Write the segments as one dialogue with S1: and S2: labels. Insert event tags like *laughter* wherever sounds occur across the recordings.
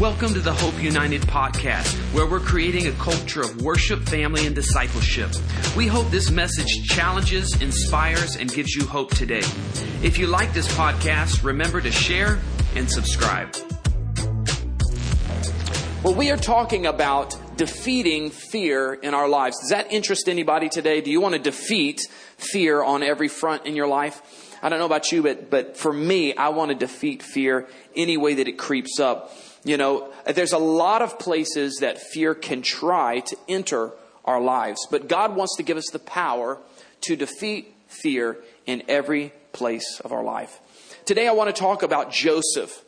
S1: Welcome to the Hope United podcast, where we're creating a culture of worship, family, and discipleship. We hope this message challenges, inspires, and gives you hope today. If you like this podcast, remember to share and subscribe. Well, we are talking about defeating fear in our lives. Does that interest anybody today? Do you want to defeat fear on every front in your life? I don't know about you, but, but for me, I want to defeat fear any way that it creeps up. You know, there's a lot of places that fear can try to enter our lives, but God wants to give us the power to defeat fear in every place of our life. Today, I want to talk about Joseph.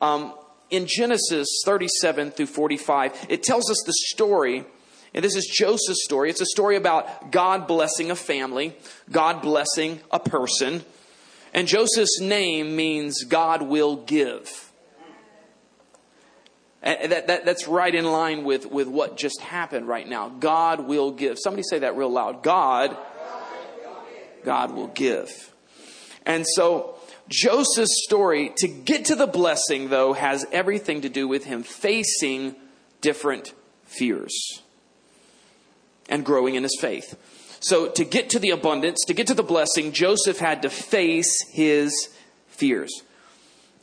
S1: Um, in Genesis 37 through 45, it tells us the story, and this is Joseph's story. It's a story about God blessing a family, God blessing a person, and Joseph's name means God will give. And that, that, that's right in line with, with what just happened right now. God will give. Somebody say that real loud. God, God will give. And so Joseph's story, to get to the blessing, though, has everything to do with him facing different fears and growing in his faith. So, to get to the abundance, to get to the blessing, Joseph had to face his fears.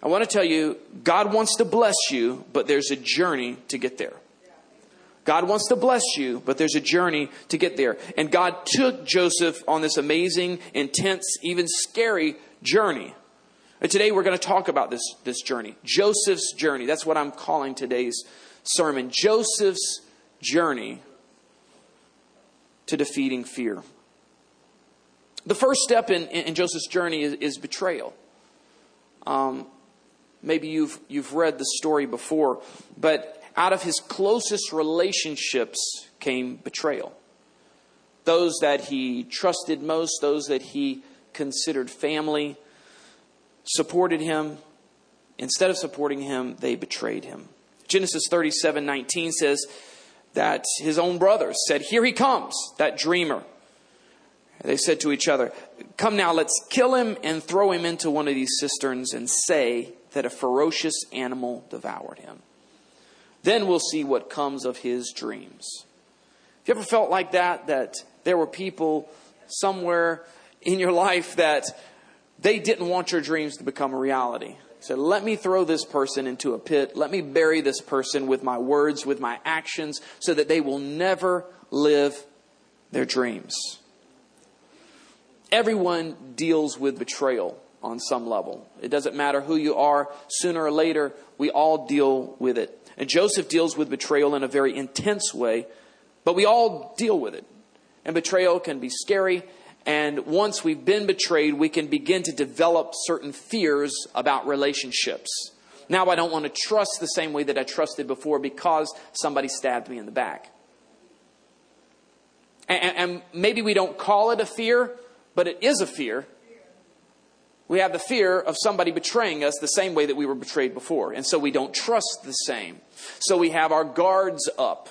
S1: I want to tell you, God wants to bless you, but there's a journey to get there. God wants to bless you, but there's a journey to get there. And God took Joseph on this amazing, intense, even scary journey. And today we're going to talk about this, this journey. Joseph's journey. That's what I'm calling today's sermon. Joseph's journey to defeating fear. The first step in, in Joseph's journey is, is betrayal. Um, Maybe you've, you've read the story before, but out of his closest relationships came betrayal. Those that he trusted most, those that he considered family, supported him. Instead of supporting him, they betrayed him. Genesis 37 19 says that his own brothers said, Here he comes, that dreamer. They said to each other, Come now, let's kill him and throw him into one of these cisterns and say, that a ferocious animal devoured him. Then we'll see what comes of his dreams. Have you ever felt like that? That there were people somewhere in your life that they didn't want your dreams to become a reality. Said, let me throw this person into a pit. Let me bury this person with my words, with my actions, so that they will never live their dreams. Everyone deals with betrayal on some level. It doesn't matter who you are, sooner or later, we all deal with it. And Joseph deals with betrayal in a very intense way, but we all deal with it. And betrayal can be scary. And once we've been betrayed, we can begin to develop certain fears about relationships. Now I don't want to trust the same way that I trusted before because somebody stabbed me in the back. And, and maybe we don't call it a fear, but it is a fear we have the fear of somebody betraying us the same way that we were betrayed before. And so we don't trust the same. So we have our guards up.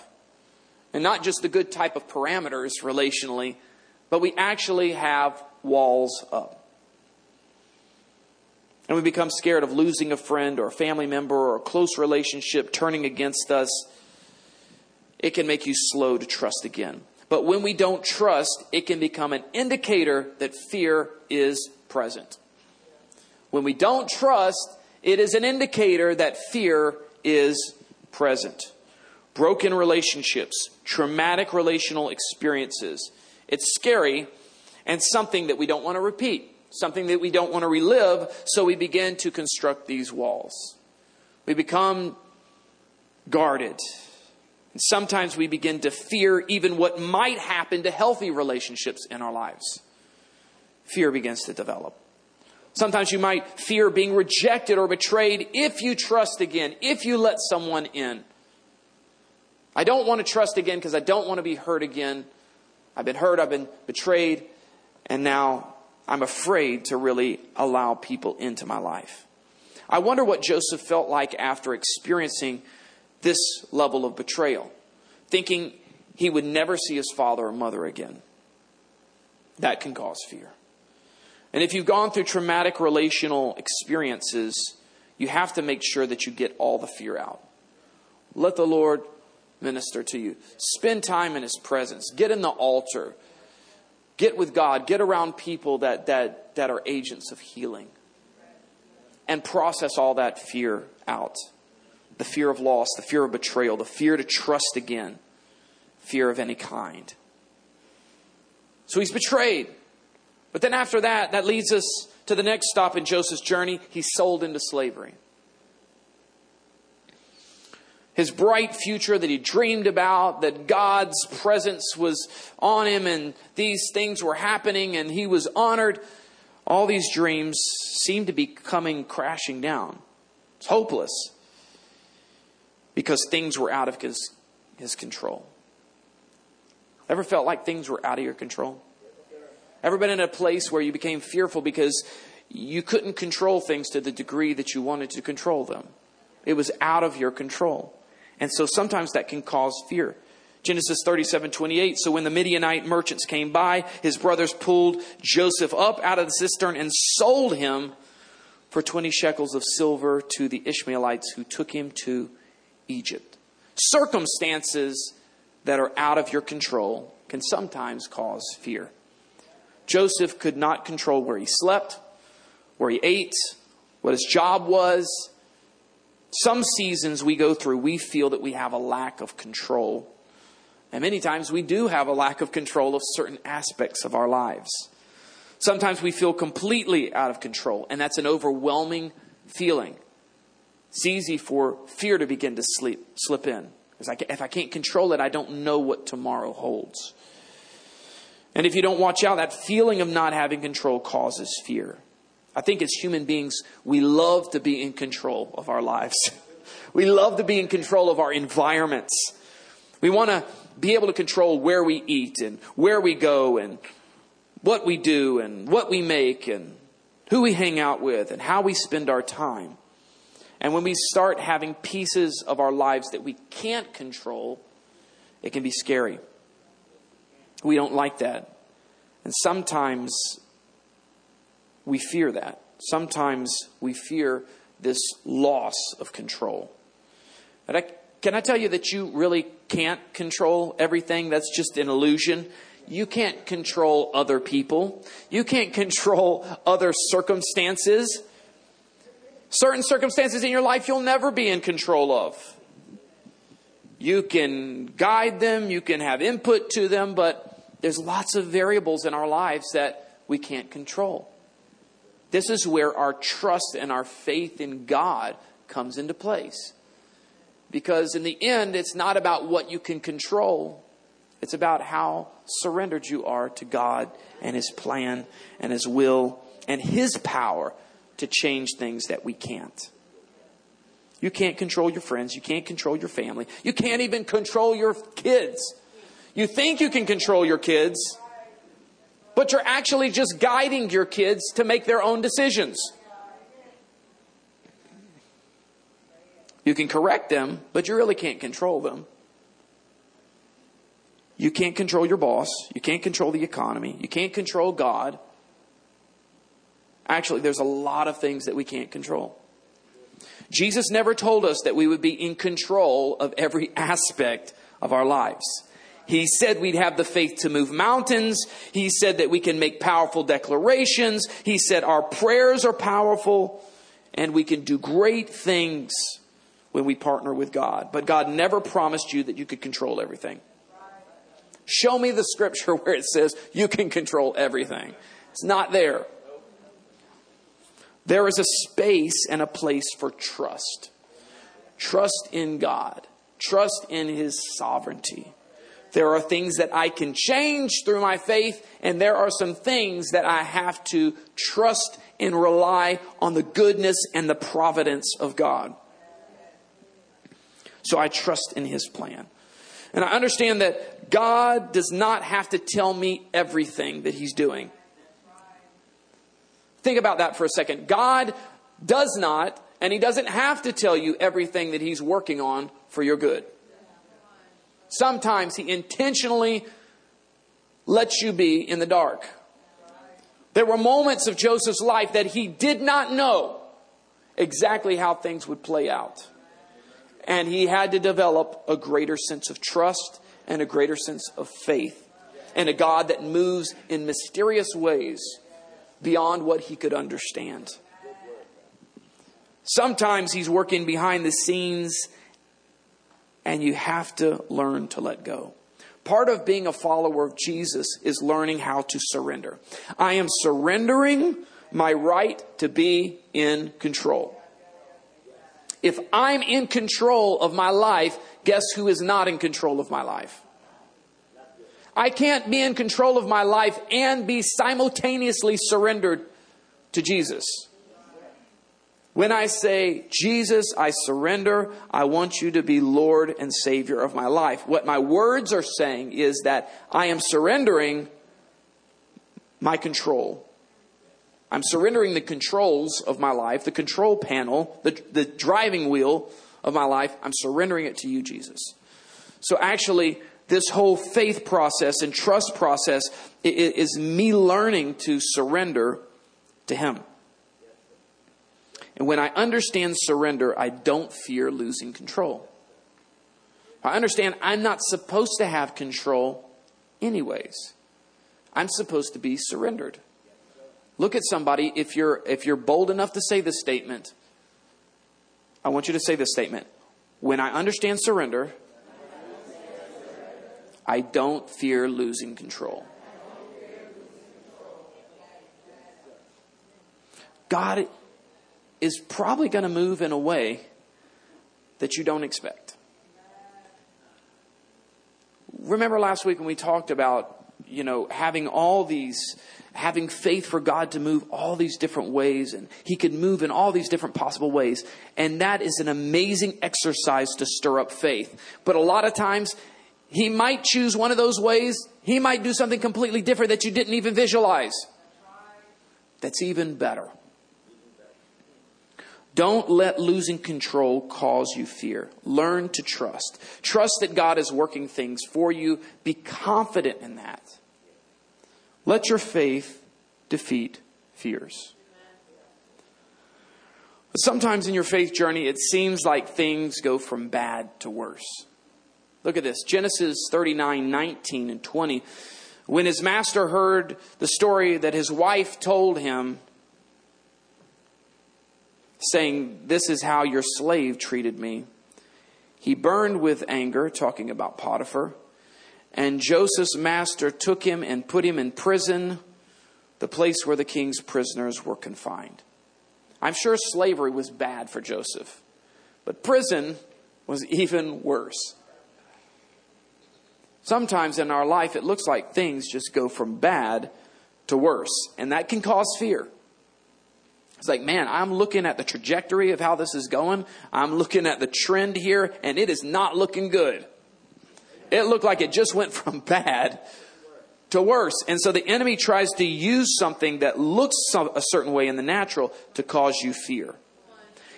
S1: And not just the good type of parameters relationally, but we actually have walls up. And we become scared of losing a friend or a family member or a close relationship turning against us. It can make you slow to trust again. But when we don't trust, it can become an indicator that fear is present. When we don't trust, it is an indicator that fear is present. Broken relationships, traumatic relational experiences. It's scary and something that we don't want to repeat, something that we don't want to relive, so we begin to construct these walls. We become guarded. And sometimes we begin to fear even what might happen to healthy relationships in our lives. Fear begins to develop. Sometimes you might fear being rejected or betrayed if you trust again, if you let someone in. I don't want to trust again because I don't want to be hurt again. I've been hurt, I've been betrayed, and now I'm afraid to really allow people into my life. I wonder what Joseph felt like after experiencing this level of betrayal, thinking he would never see his father or mother again. That can cause fear. And if you've gone through traumatic relational experiences, you have to make sure that you get all the fear out. Let the Lord minister to you. Spend time in His presence. Get in the altar. Get with God. Get around people that, that, that are agents of healing. And process all that fear out the fear of loss, the fear of betrayal, the fear to trust again, fear of any kind. So he's betrayed. But then after that, that leads us to the next stop in Joseph's journey. He's sold into slavery his bright future that he dreamed about, that God's presence was on him and these things were happening and he was honored, all these dreams seemed to be coming crashing down. It's hopeless because things were out of his, his control. Ever felt like things were out of your control? Ever been in a place where you became fearful because you couldn't control things to the degree that you wanted to control them? It was out of your control. And so sometimes that can cause fear. Genesis 37 28. So when the Midianite merchants came by, his brothers pulled Joseph up out of the cistern and sold him for 20 shekels of silver to the Ishmaelites who took him to Egypt. Circumstances that are out of your control can sometimes cause fear. Joseph could not control where he slept, where he ate, what his job was, some seasons we go through, we feel that we have a lack of control. And many times we do have a lack of control of certain aspects of our lives. Sometimes we feel completely out of control, and that's an overwhelming feeling. It's easy for fear to begin to sleep, slip in. If I can't control it, I don't know what tomorrow holds. And if you don't watch out, that feeling of not having control causes fear. I think as human beings, we love to be in control of our lives. *laughs* We love to be in control of our environments. We want to be able to control where we eat and where we go and what we do and what we make and who we hang out with and how we spend our time. And when we start having pieces of our lives that we can't control, it can be scary. We don't like that. And sometimes we fear that. Sometimes we fear this loss of control. I, can I tell you that you really can't control everything? That's just an illusion. You can't control other people. You can't control other circumstances. Certain circumstances in your life you'll never be in control of. You can guide them, you can have input to them, but there's lots of variables in our lives that we can't control. This is where our trust and our faith in God comes into place. Because in the end, it's not about what you can control, it's about how surrendered you are to God and His plan and His will and His power to change things that we can't. You can't control your friends. You can't control your family. You can't even control your kids. You think you can control your kids, but you're actually just guiding your kids to make their own decisions. You can correct them, but you really can't control them. You can't control your boss. You can't control the economy. You can't control God. Actually, there's a lot of things that we can't control. Jesus never told us that we would be in control of every *laughs* aspect of our lives. He said we'd have the faith to move mountains. He said that we can make powerful declarations. He said our prayers are powerful and we can do great things when we partner with God. But God never promised you that you could control everything. Show me the scripture *laughs* where it says you can control everything. It's not there. There is a space and a place for trust. Trust in God. Trust in His sovereignty. There are things that I can change through my faith, and there are some things that I have to trust and rely on the goodness and the providence of God. So I trust in His plan. And I understand that God does not have to tell me everything that He's doing. Think about that for a second. God does not, and He doesn't have to tell you everything that He's working on for your good. Sometimes He intentionally lets you be in the dark. There were moments of Joseph's life that he did not know exactly how things would play out. And he had to develop a greater sense of trust and a greater sense of faith and a God that moves in mysterious ways beyond what he could understand. Sometimes he's working behind the scenes and you have to learn to let go. Part of being a follower of Jesus is learning how to surrender. I am surrendering my right to be in control. If I'm in control of my life, guess who is not in control of my life? I can't be in control of my life and be simultaneously surrendered to Jesus. When I say, Jesus, I surrender, I want you to be Lord and Savior of my life. What my words are saying is that I am surrendering my control I'm surrendering the controls of my life, the control panel, the, the driving wheel of my life. I'm surrendering it to you, Jesus. So actually, this whole faith process and trust process is me learning to surrender to Him. And when I understand surrender, I don't fear losing control. I understand I'm not supposed to have control anyways. I'm supposed to be surrendered. Look at somebody, if you're, if you're bold enough to say this statement, I want you to say this statement. When I understand surrender, I don't fear losing control. God is probably going to move in a way that you don't expect. Remember last week when we talked about, you know, having all these having faith for God to move all these different ways, and He could move in all these different possible ways. And that is an amazing exercise to stir up faith. But a lot of times, He might choose one of those ways, He might do something completely different that you didn't even visualize. That's even better. Don't let losing control cause you fear. Learn to trust. Trust that God is working things for you. Be confident in that. Let your faith defeat fears. Sometimes in your faith journey, it seems like things go from bad to worse. Look at this Genesis 39 19 and 20. When his master heard the story that his wife told him, saying, This is how your slave treated me, he burned with anger, talking about Potiphar. And Joseph's master took him and put him in prison, the place where the king's prisoners were confined. I'm sure slavery was bad for Joseph, but prison was *laughs* even worse. Sometimes in our life, it looks like things just go from bad to worse, and that can cause fear. It's like, man, I'm looking at the trajectory of how this is going. I'm looking at the trend here, and it is not looking good. It looked like it just went *laughs* from bad to worse. And so the enemy tries to use something that looks a certain way in the natural to cause you fear.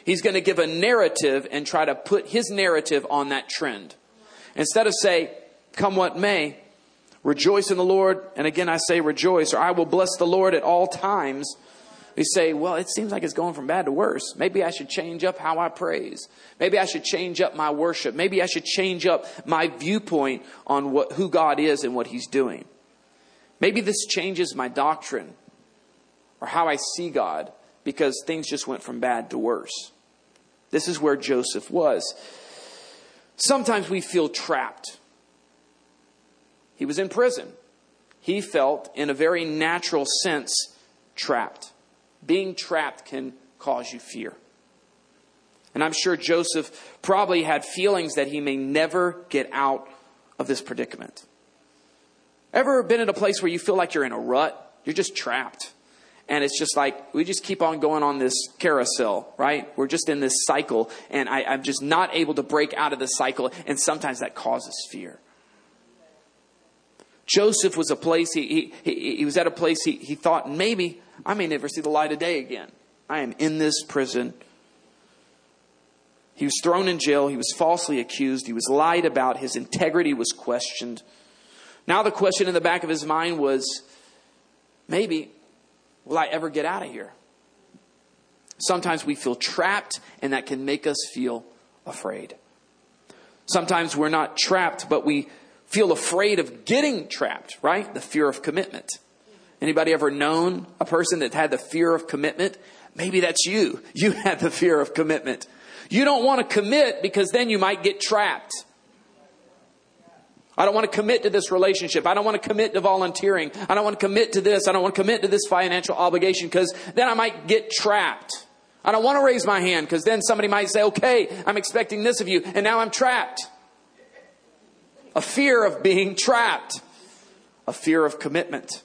S1: He's going to give a narrative and try to put his narrative on that trend. Instead of say, come what may, rejoice in the Lord. And again, I say rejoice, or I will bless the Lord at all times. We say, well, it seems like it's going from bad to worse. Maybe I should change up how I praise. Maybe I should change up my worship. Maybe I should change up my viewpoint on what, who God is and what He's doing. Maybe this changes my doctrine or how I see God because things just went from bad to worse. This is where Joseph was. Sometimes we feel trapped. He was in prison. He felt, in a very natural sense, trapped being trapped can cause you fear. And I'm sure Joseph probably had feelings that he may never get out of this predicament. Ever been in a place where you feel like you're in a rut? You're just trapped. And it's just like, we just keep on going on this carousel, right? We're just in this cycle, and I, am just not able to break out of the cycle, and sometimes that causes fear. Joseph was a place, he, he, he was at a place he, he thought maybe I may never see the light of day again. I am in this prison. He was thrown in jail. He was falsely accused. He was lied about. His integrity was questioned. Now, the question in the back of his mind was maybe, will I ever get out of here? Sometimes we feel trapped, and that can make us feel afraid. Sometimes we're not trapped, but we feel afraid of getting trapped, right? The fear of commitment. Anybody ever known a person that had the fear of commitment? Maybe that's you. *laughs* You had the fear of commitment. You don't want to commit because then you might get trapped. I don't want to commit to this relationship. I don't want to commit to volunteering. I don't want to commit to this. I don't want to commit to this financial obligation because then I might get trapped. I don't want to raise my hand because then somebody might say, okay, I'm expecting this of you, and now I'm trapped. A fear of being trapped, a fear of commitment.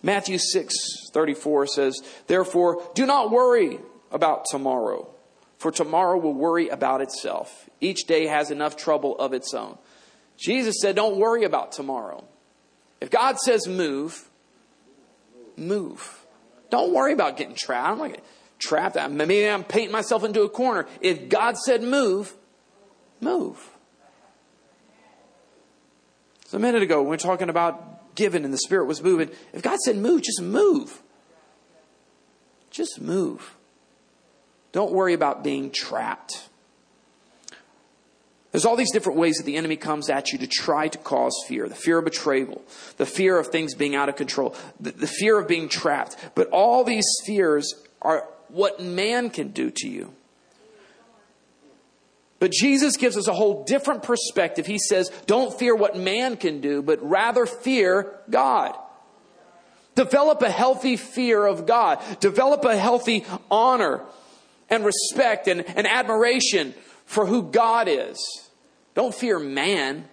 S1: Matthew 6 34 says, Therefore, do not worry about tomorrow, for tomorrow will worry about itself. Each day has enough trouble of its own. Jesus said, Don't worry about tomorrow. If God says move, move. Don't worry about getting trapped. I'm like trapped. Maybe I'm painting myself into a corner. If God said move, move. So a minute ago, we were talking about giving and the Spirit was moving. If God said move, just move. Just move. Don't worry about being trapped. There's all these different ways that the enemy comes at you to try to cause fear the fear of betrayal, the fear of things being out of control, the, the, fear of being trapped. But all these fears are what man can do to you. But Jesus gives us a whole different perspective. He says, Don't fear what man can do, but rather fear God. Develop a healthy fear of God. Develop a healthy honor and respect and, and admiration for who God is. Don't fear man.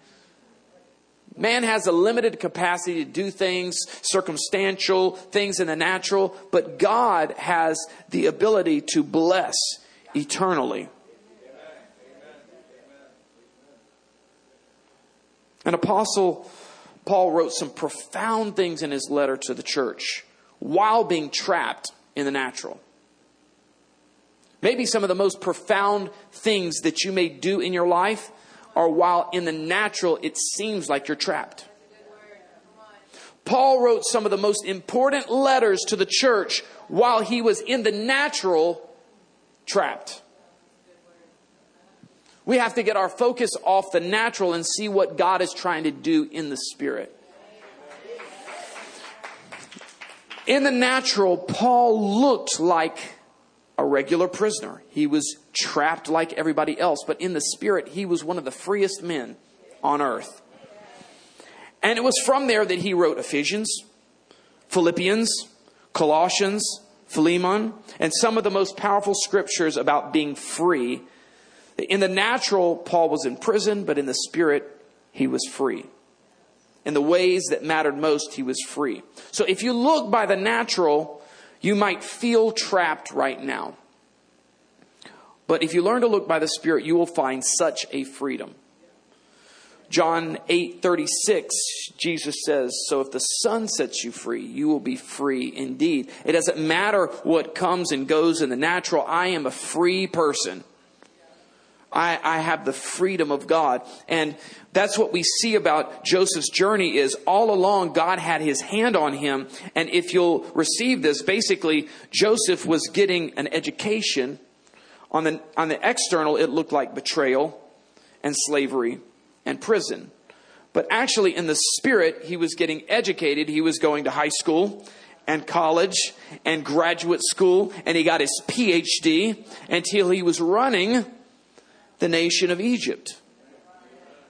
S1: Man has a limited capacity to do things, circumstantial things in the natural, but God has the ability to bless eternally. An apostle, Paul, wrote some profound things in his letter to the church while being trapped in the natural. Maybe some of the most profound things that you may do in your life are while in the natural it seems like you're trapped. Paul wrote some of the most important letters to the church while he was in the natural trapped. We have to get our focus off the natural and see what God is trying to do in the spirit. In the natural, Paul looked like a regular prisoner. He was trapped like everybody else, but in the spirit, he was one of the freest men on earth. And it was from there that he wrote Ephesians, Philippians, Colossians, Philemon, and some of the most powerful scriptures about being free. In the natural, Paul was in prison, but in the spirit, he was free. In the ways that mattered most, he was free. So if you look by the natural, you might feel trapped right now. But if you learn to look by the Spirit, you will find such a freedom. John 8 36, Jesus says, So if the Son sets you free, you will be free indeed. It doesn't matter what comes and goes in the natural. I am a free person. I, I have the freedom of God. And that's what we see about Joseph's journey is all along God had his hand on him. And if you'll receive this, basically Joseph was getting an education. On the, on the external, it looked like betrayal and slavery and prison. But actually, in the spirit, he was getting educated. He was going to high school and college and graduate school, and he got his PhD until he was running the nation of Egypt.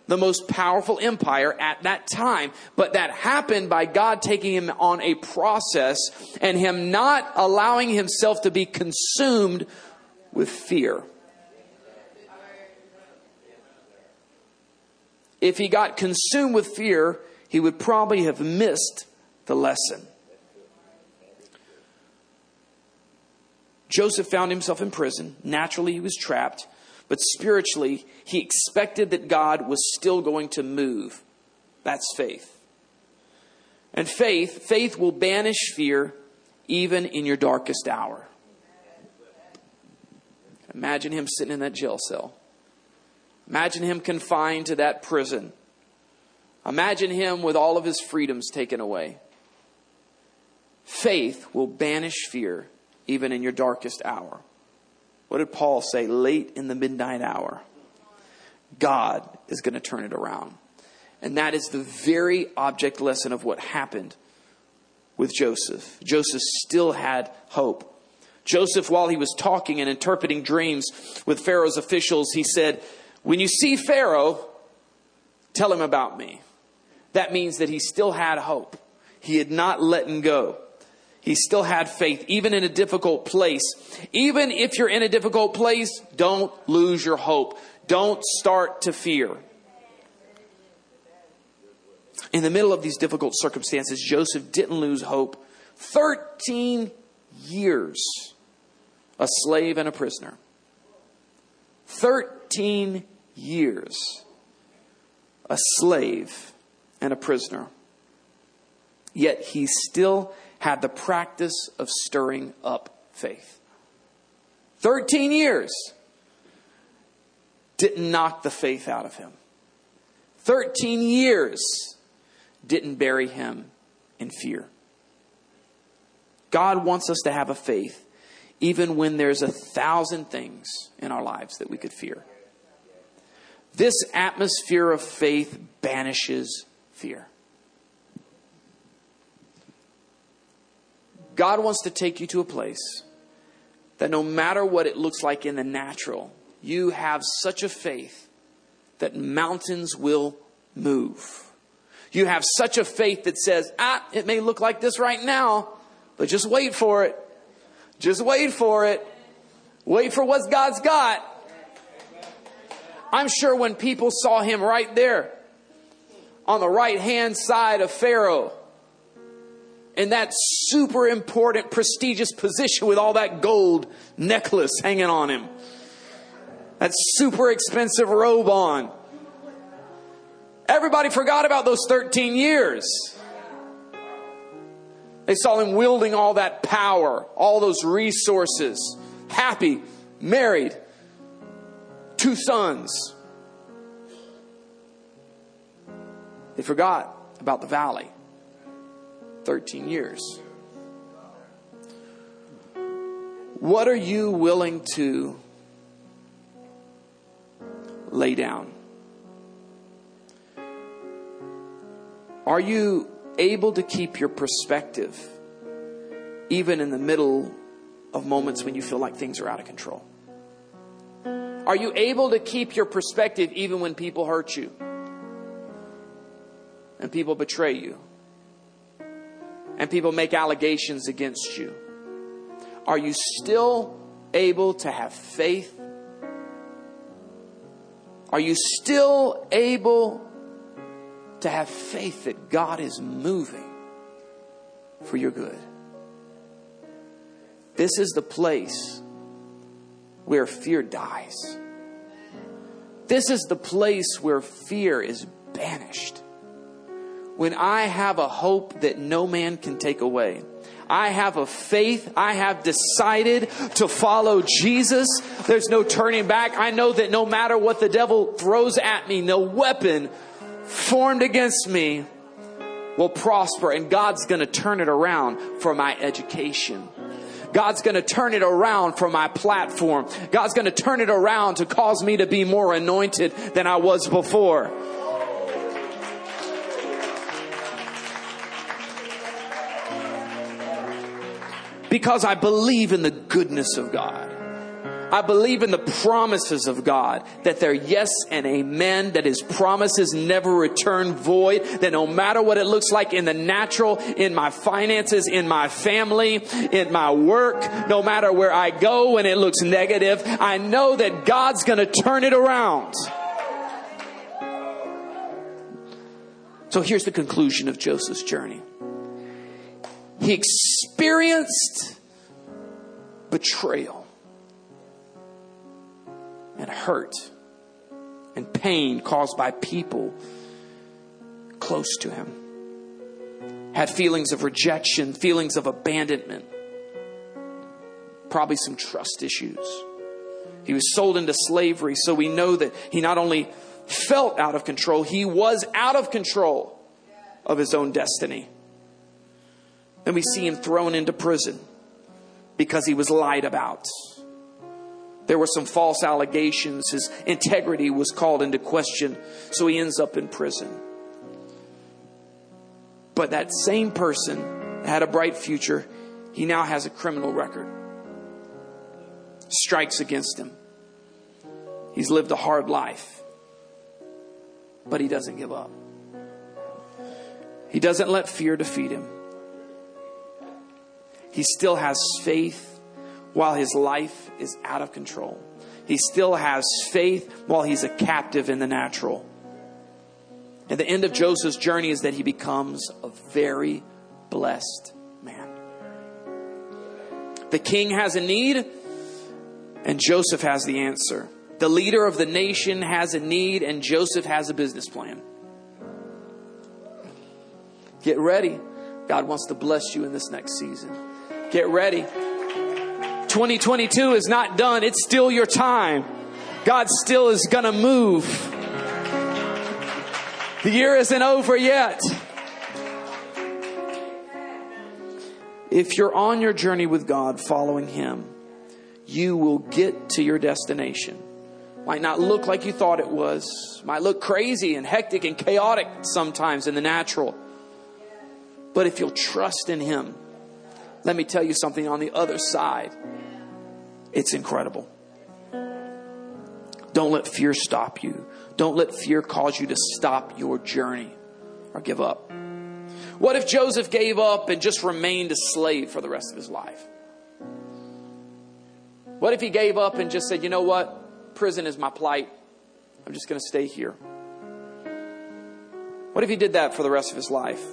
S1: The most powerful empire at that time. But that happened by God taking him on a process and him not allowing himself to be consumed with fear. If he got consumed with fear, he would probably have missed the lesson. Joseph found himself in prison. Naturally, he was trapped. But spiritually, he expected that God was still going to move. That's faith. And faith, faith will banish fear even in your darkest hour. Imagine him sitting in that jail cell. Imagine him confined to that prison. Imagine him with all of his freedoms taken away. Faith will banish fear even in your darkest hour. What did Paul say? Late in the midnight hour, God is going to turn it around. And that is the very object lesson of what happened with Joseph. Joseph still had hope. Joseph, while he was talking and interpreting dreams with Pharaoh's officials, he said, When you see Pharaoh, tell him about me. That means that he still had hope. He had not let him go. He still had faith, even in a difficult place. Even if you're in a difficult place, don't lose your hope. Don't start to fear. In the middle of these difficult circumstances, Joseph didn't lose hope. 13 years a slave and a prisoner. 13 years a slave and a prisoner. Yet he still had the practice of stirring up faith. 13 years didn't knock the faith out of him. 13 years didn't bury him in fear. God wants us to have a faith even when there's a thousand things in our lives that we could fear. This atmosphere of faith banishes fear. God wants to take you to a place that no matter what it looks like in the natural, you have such a faith that mountains will move. You have such a faith that says, ah, it may look like this right now, but just wait for it. Just wait for it. Wait for what God's got. I'm sure when people saw him right there on the right hand side of Pharaoh in that super important, prestigious position with all that gold necklace hanging on him, that super expensive robe on. Everybody forgot about those 13 years. They saw him wielding all that power, all those resources, happy, married, two sons. They forgot about the valley. 13 years. What are you willing to lay down? Are you able to keep your perspective even in the middle of moments when you feel like things are out of control? Are you able to keep your perspective even when people hurt you and people betray you and people make allegations against you? Are you still able to have faith? Are you still able to have faith that God is moving for your good. This is the place where fear dies. This is the place where fear is banished. When I have a hope that no man can take away. I have a faith. I have decided to follow Jesus. There's no turning back. I know that no matter what the devil throws at me, no weapon formed against me will prosper, and God's going to turn it around for my education. God's going to turn it around for my platform. God's going to turn it around to cause me to be more anointed than I was before. Because I believe in the goodness of God. I believe in the promises of God that they're yes and amen, that His promises never return void, that no matter what it looks like in the natural, in my finances, in my family, in my work, no matter where I go when it looks negative, I know that God's to turn it around. So here's the conclusion of Joseph's journey. He experienced betrayal and hurt and pain caused by people close to him. Had feelings of rejection, feelings of abandonment, probably some trust issues. He was sold into slavery, so we know that he not only felt out of control, he was out of control of his own destiny. Then we see him thrown into prison because he was lied about. There were some false allegations. His integrity was called into question, so he ends up in prison. But that same person had a bright future. He now has a criminal record. Strikes against him. He's lived a hard life, but he doesn't give up. He doesn't let fear defeat him. He still has faith while his life is out of control. He still has faith while he's a captive in the natural. And the end of Joseph's journey is that he becomes a very blessed man. The king has a need, and Joseph has the answer. The leader of the nation has a need, and Joseph has a business plan. Get ready. God wants to bless you in this next season. Get ready. 2022 is not done, it's still your time. God still is going to move. The year isn't over yet. If you're on your journey with God, following Him, you will get to your destination. Might not look like you thought it was, might look crazy and hectic and chaotic sometimes in the natural. But if you'll trust in Him, let me tell you something on the other side, it's incredible. Don't let fear stop you. Don't let fear cause you to stop your journey or give up. What if Joseph gave up and just remained a slave for the rest of his life? What if he gave up and just said, you know what? Prison is my plight. I'm just going to stay here. What if he did that for the rest of his life?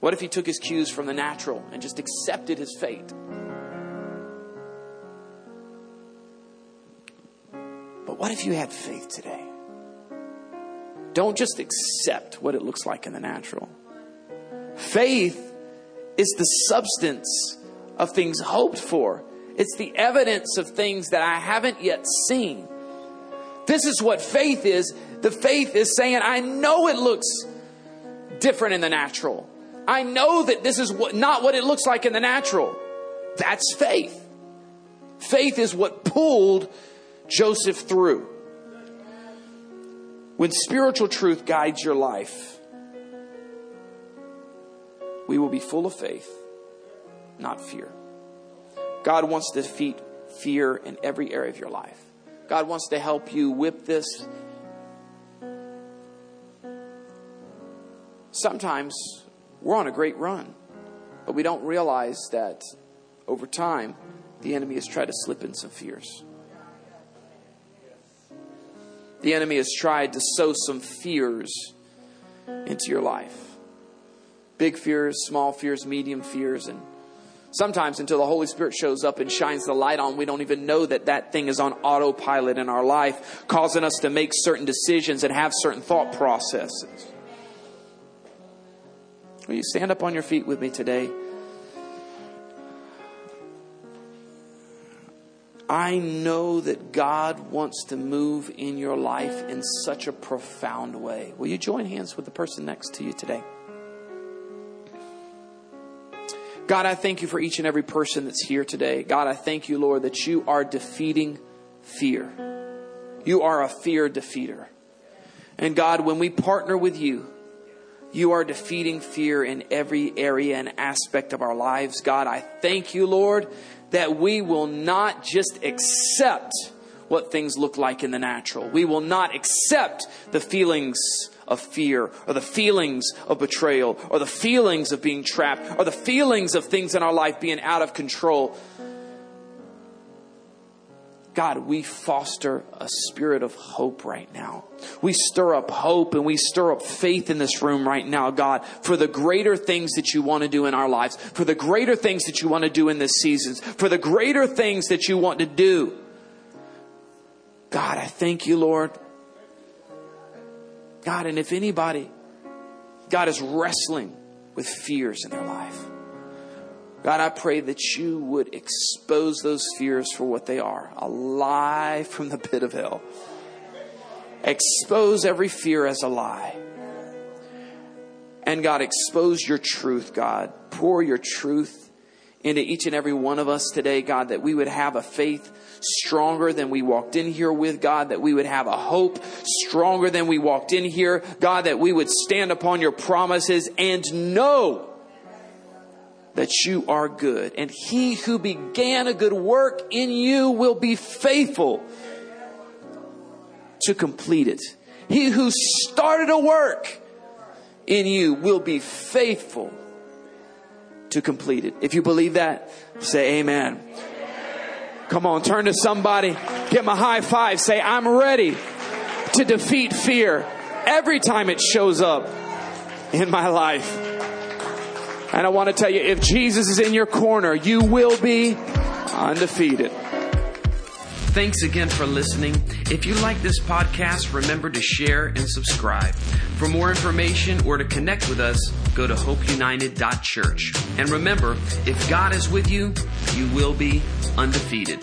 S1: What if he took his cues from the natural and just accepted his fate? What if you had faith today? Don't just accept what it looks like in the natural. Faith is the substance of things hoped for, it's the evidence of things that I haven't yet seen. This is what faith is. The faith is saying, I know it looks different in the natural. I know that this is what, not what it looks like in the natural. That's faith. Faith is what pulled Joseph through. When spiritual truth guides your life, we will be full of faith, not fear. God wants to defeat fear in every area of your life. God wants to help you whip this. Sometimes we're on a great run, but we don't realize that over time, the enemy has tried to slip in some fears. The enemy has tried to sow some fears into your life big fears, small fears, medium fears, and sometimes until the Holy Spirit shows up and shines the light on, we don't even know that that thing is on autopilot in our life, causing us to make certain decisions and have certain thought processes. Will you stand up on your feet with me today? I know that God wants to move in your life in such a profound way. Will you join hands with the person next to you today? God, I thank you for each and every person that's here today. God, I thank you, Lord, that you are defeating fear. You are a fear defeater. And God, when we partner with you, you are defeating fear in every area and aspect of our lives. God, I thank you, Lord, that we will not just accept what things look like in the natural. We will not accept the feelings of fear or the feelings of betrayal or the feelings of being trapped or the feelings of things in our life being out of control. God, we foster a spirit of hope right now. We stir up hope and we stir up faith in this room right now, God, for the greater things that you want to do in our lives, for the greater things that you want to do in this season, for the greater things that you want to do. God, I thank you, Lord. God, and if anybody, God is wrestling with fears in their life, God, I pray that you would expose those fears for what they are a lie from the pit of hell. Expose every fear as a lie. And God, expose your truth, God. Pour your truth into each and every one of us today, God, that we would have a faith stronger than we walked in here with, God, that we would have a hope stronger than we walked in here, God, that we would stand upon your promises and know that you are good. And he who began a good work in you will be faithful to complete it. He who started a work in you will be faithful to complete it. If you believe that, say amen. Come on, turn to somebody, give them a high five, say, I'm ready to defeat fear every time it shows up in my life. And I want to tell you, if Jesus is in your corner, you will be undefeated.
S2: Thanks again for listening. If you like this podcast, remember to share and subscribe. For more information or to connect with us, go to hopeunited.church. And remember, if God is with you, you will be undefeated.